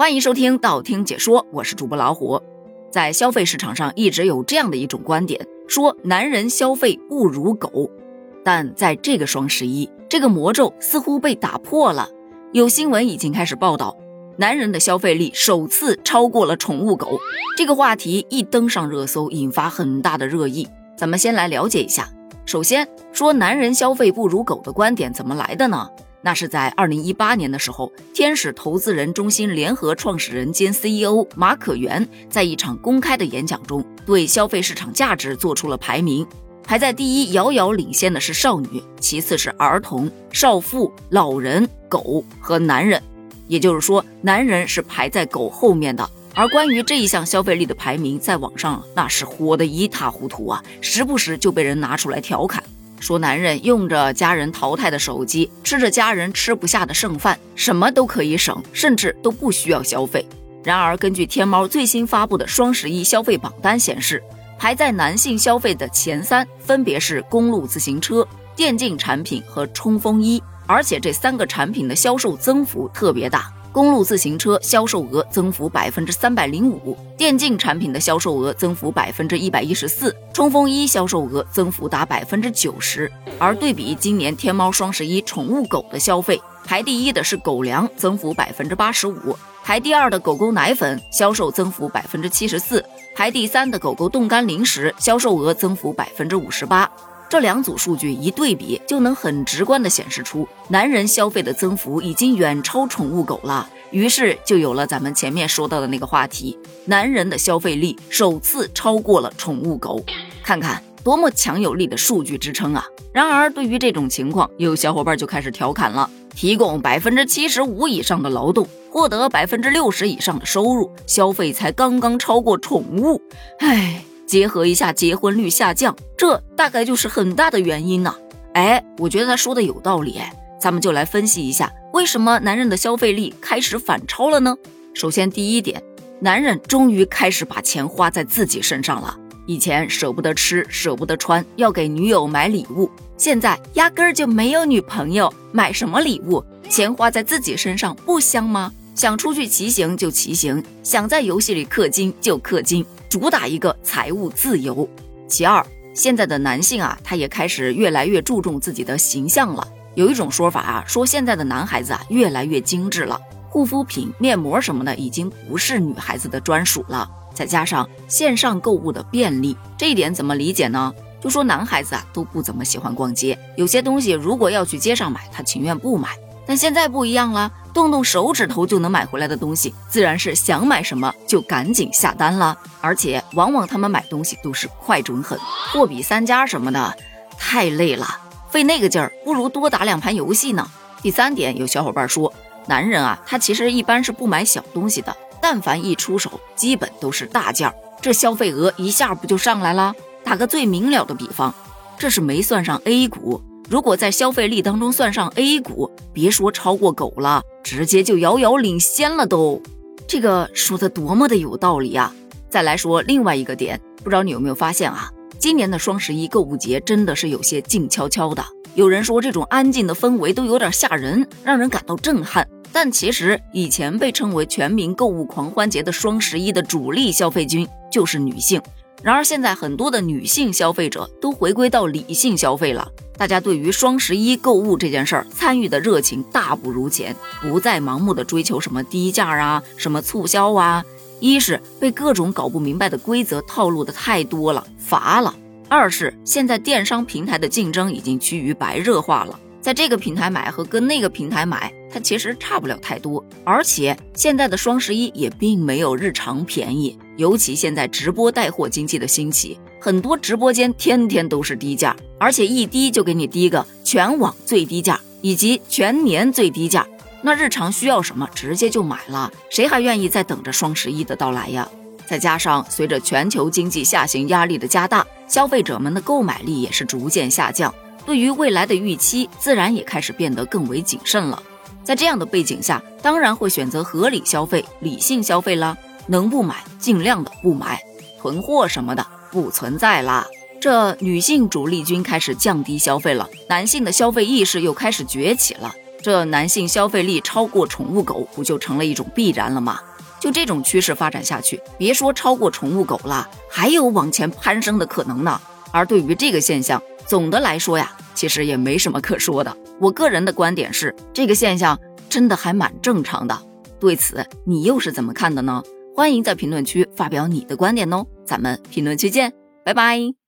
欢迎收听道听解说，我是主播老虎。在消费市场上，一直有这样的一种观点，说男人消费不如狗。但在这个双十一，这个魔咒似乎被打破了。有新闻已经开始报道，男人的消费力首次超过了宠物狗。这个话题一登上热搜，引发很大的热议。咱们先来了解一下。首先说男人消费不如狗的观点怎么来的呢？那是在二零一八年的时候，天使投资人中心联合创始人兼 CEO 马可元在一场公开的演讲中，对消费市场价值做出了排名。排在第一，遥遥领先的是少女，其次是儿童、少妇、老人、狗和男人。也就是说，男人是排在狗后面的。而关于这一项消费力的排名，在网上那是火得一塌糊涂啊，时不时就被人拿出来调侃。说男人用着家人淘汰的手机，吃着家人吃不下的剩饭，什么都可以省，甚至都不需要消费。然而，根据天猫最新发布的双十一消费榜单显示，排在男性消费的前三分别是公路自行车、电竞产品和冲锋衣，而且这三个产品的销售增幅特别大。公路自行车销售额增幅百分之三百零五，电竞产品的销售额增幅百分之一百一十四，冲锋衣销售额增幅达百分之九十。而对比今年天猫双十一宠物狗的消费，排第一的是狗粮，增幅百分之八十五；排第二的狗狗奶粉销售增幅百分之七十四；排第三的狗狗冻干零食销售额增幅百分之五十八。这两组数据一对比，就能很直观地显示出男人消费的增幅已经远超宠物狗了。于是就有了咱们前面说到的那个话题：男人的消费力首次超过了宠物狗。看看多么强有力的数据支撑啊！然而，对于这种情况，有小伙伴就开始调侃了：提供百分之七十五以上的劳动，获得百分之六十以上的收入，消费才刚刚超过宠物。唉。结合一下结婚率下降，这大概就是很大的原因呢。哎，我觉得他说的有道理。哎，咱们就来分析一下，为什么男人的消费力开始反超了呢？首先，第一点，男人终于开始把钱花在自己身上了。以前舍不得吃，舍不得穿，要给女友买礼物，现在压根儿就没有女朋友，买什么礼物？钱花在自己身上不香吗？想出去骑行就骑行，想在游戏里氪金就氪金。主打一个财务自由。其二，现在的男性啊，他也开始越来越注重自己的形象了。有一种说法啊，说现在的男孩子啊越来越精致了，护肤品、面膜什么的已经不是女孩子的专属了。再加上线上购物的便利，这一点怎么理解呢？就说男孩子啊都不怎么喜欢逛街，有些东西如果要去街上买，他情愿不买。但现在不一样了。动动手指头就能买回来的东西，自然是想买什么就赶紧下单了。而且往往他们买东西都是快准狠，货比三家什么的，太累了，费那个劲儿不如多打两盘游戏呢。第三点，有小伙伴说，男人啊，他其实一般是不买小东西的，但凡一出手，基本都是大件儿，这消费额一下不就上来了？打个最明了的比方，这是没算上 A 股。如果在消费力当中算上 A 股，别说超过狗了，直接就遥遥领先了都。这个说的多么的有道理啊！再来说另外一个点，不知道你有没有发现啊？今年的双十一购物节真的是有些静悄悄的。有人说这种安静的氛围都有点吓人，让人感到震撼。但其实以前被称为全民购物狂欢节的双十一的主力消费军就是女性。然而现在很多的女性消费者都回归到理性消费了。大家对于双十一购物这件事儿参与的热情大不如前，不再盲目的追求什么低价啊、什么促销啊。一是被各种搞不明白的规则套路的太多了，乏了；二是现在电商平台的竞争已经趋于白热化了，在这个平台买和跟那个平台买，它其实差不了太多。而且现在的双十一也并没有日常便宜，尤其现在直播带货经济的兴起。很多直播间天天都是低价，而且一低就给你低个全网最低价以及全年最低价。那日常需要什么，直接就买了，谁还愿意再等着双十一的到来呀？再加上随着全球经济下行压力的加大，消费者们的购买力也是逐渐下降，对于未来的预期自然也开始变得更为谨慎了。在这样的背景下，当然会选择合理消费、理性消费啦，能不买尽量的不买，囤货什么的。不存在啦，这女性主力军开始降低消费了，男性的消费意识又开始崛起了，这男性消费力超过宠物狗，不就成了一种必然了吗？就这种趋势发展下去，别说超过宠物狗了，还有往前攀升的可能呢。而对于这个现象，总的来说呀，其实也没什么可说的。我个人的观点是，这个现象真的还蛮正常的。对此，你又是怎么看的呢？欢迎在评论区发表你的观点哦。咱们评论区见，拜拜。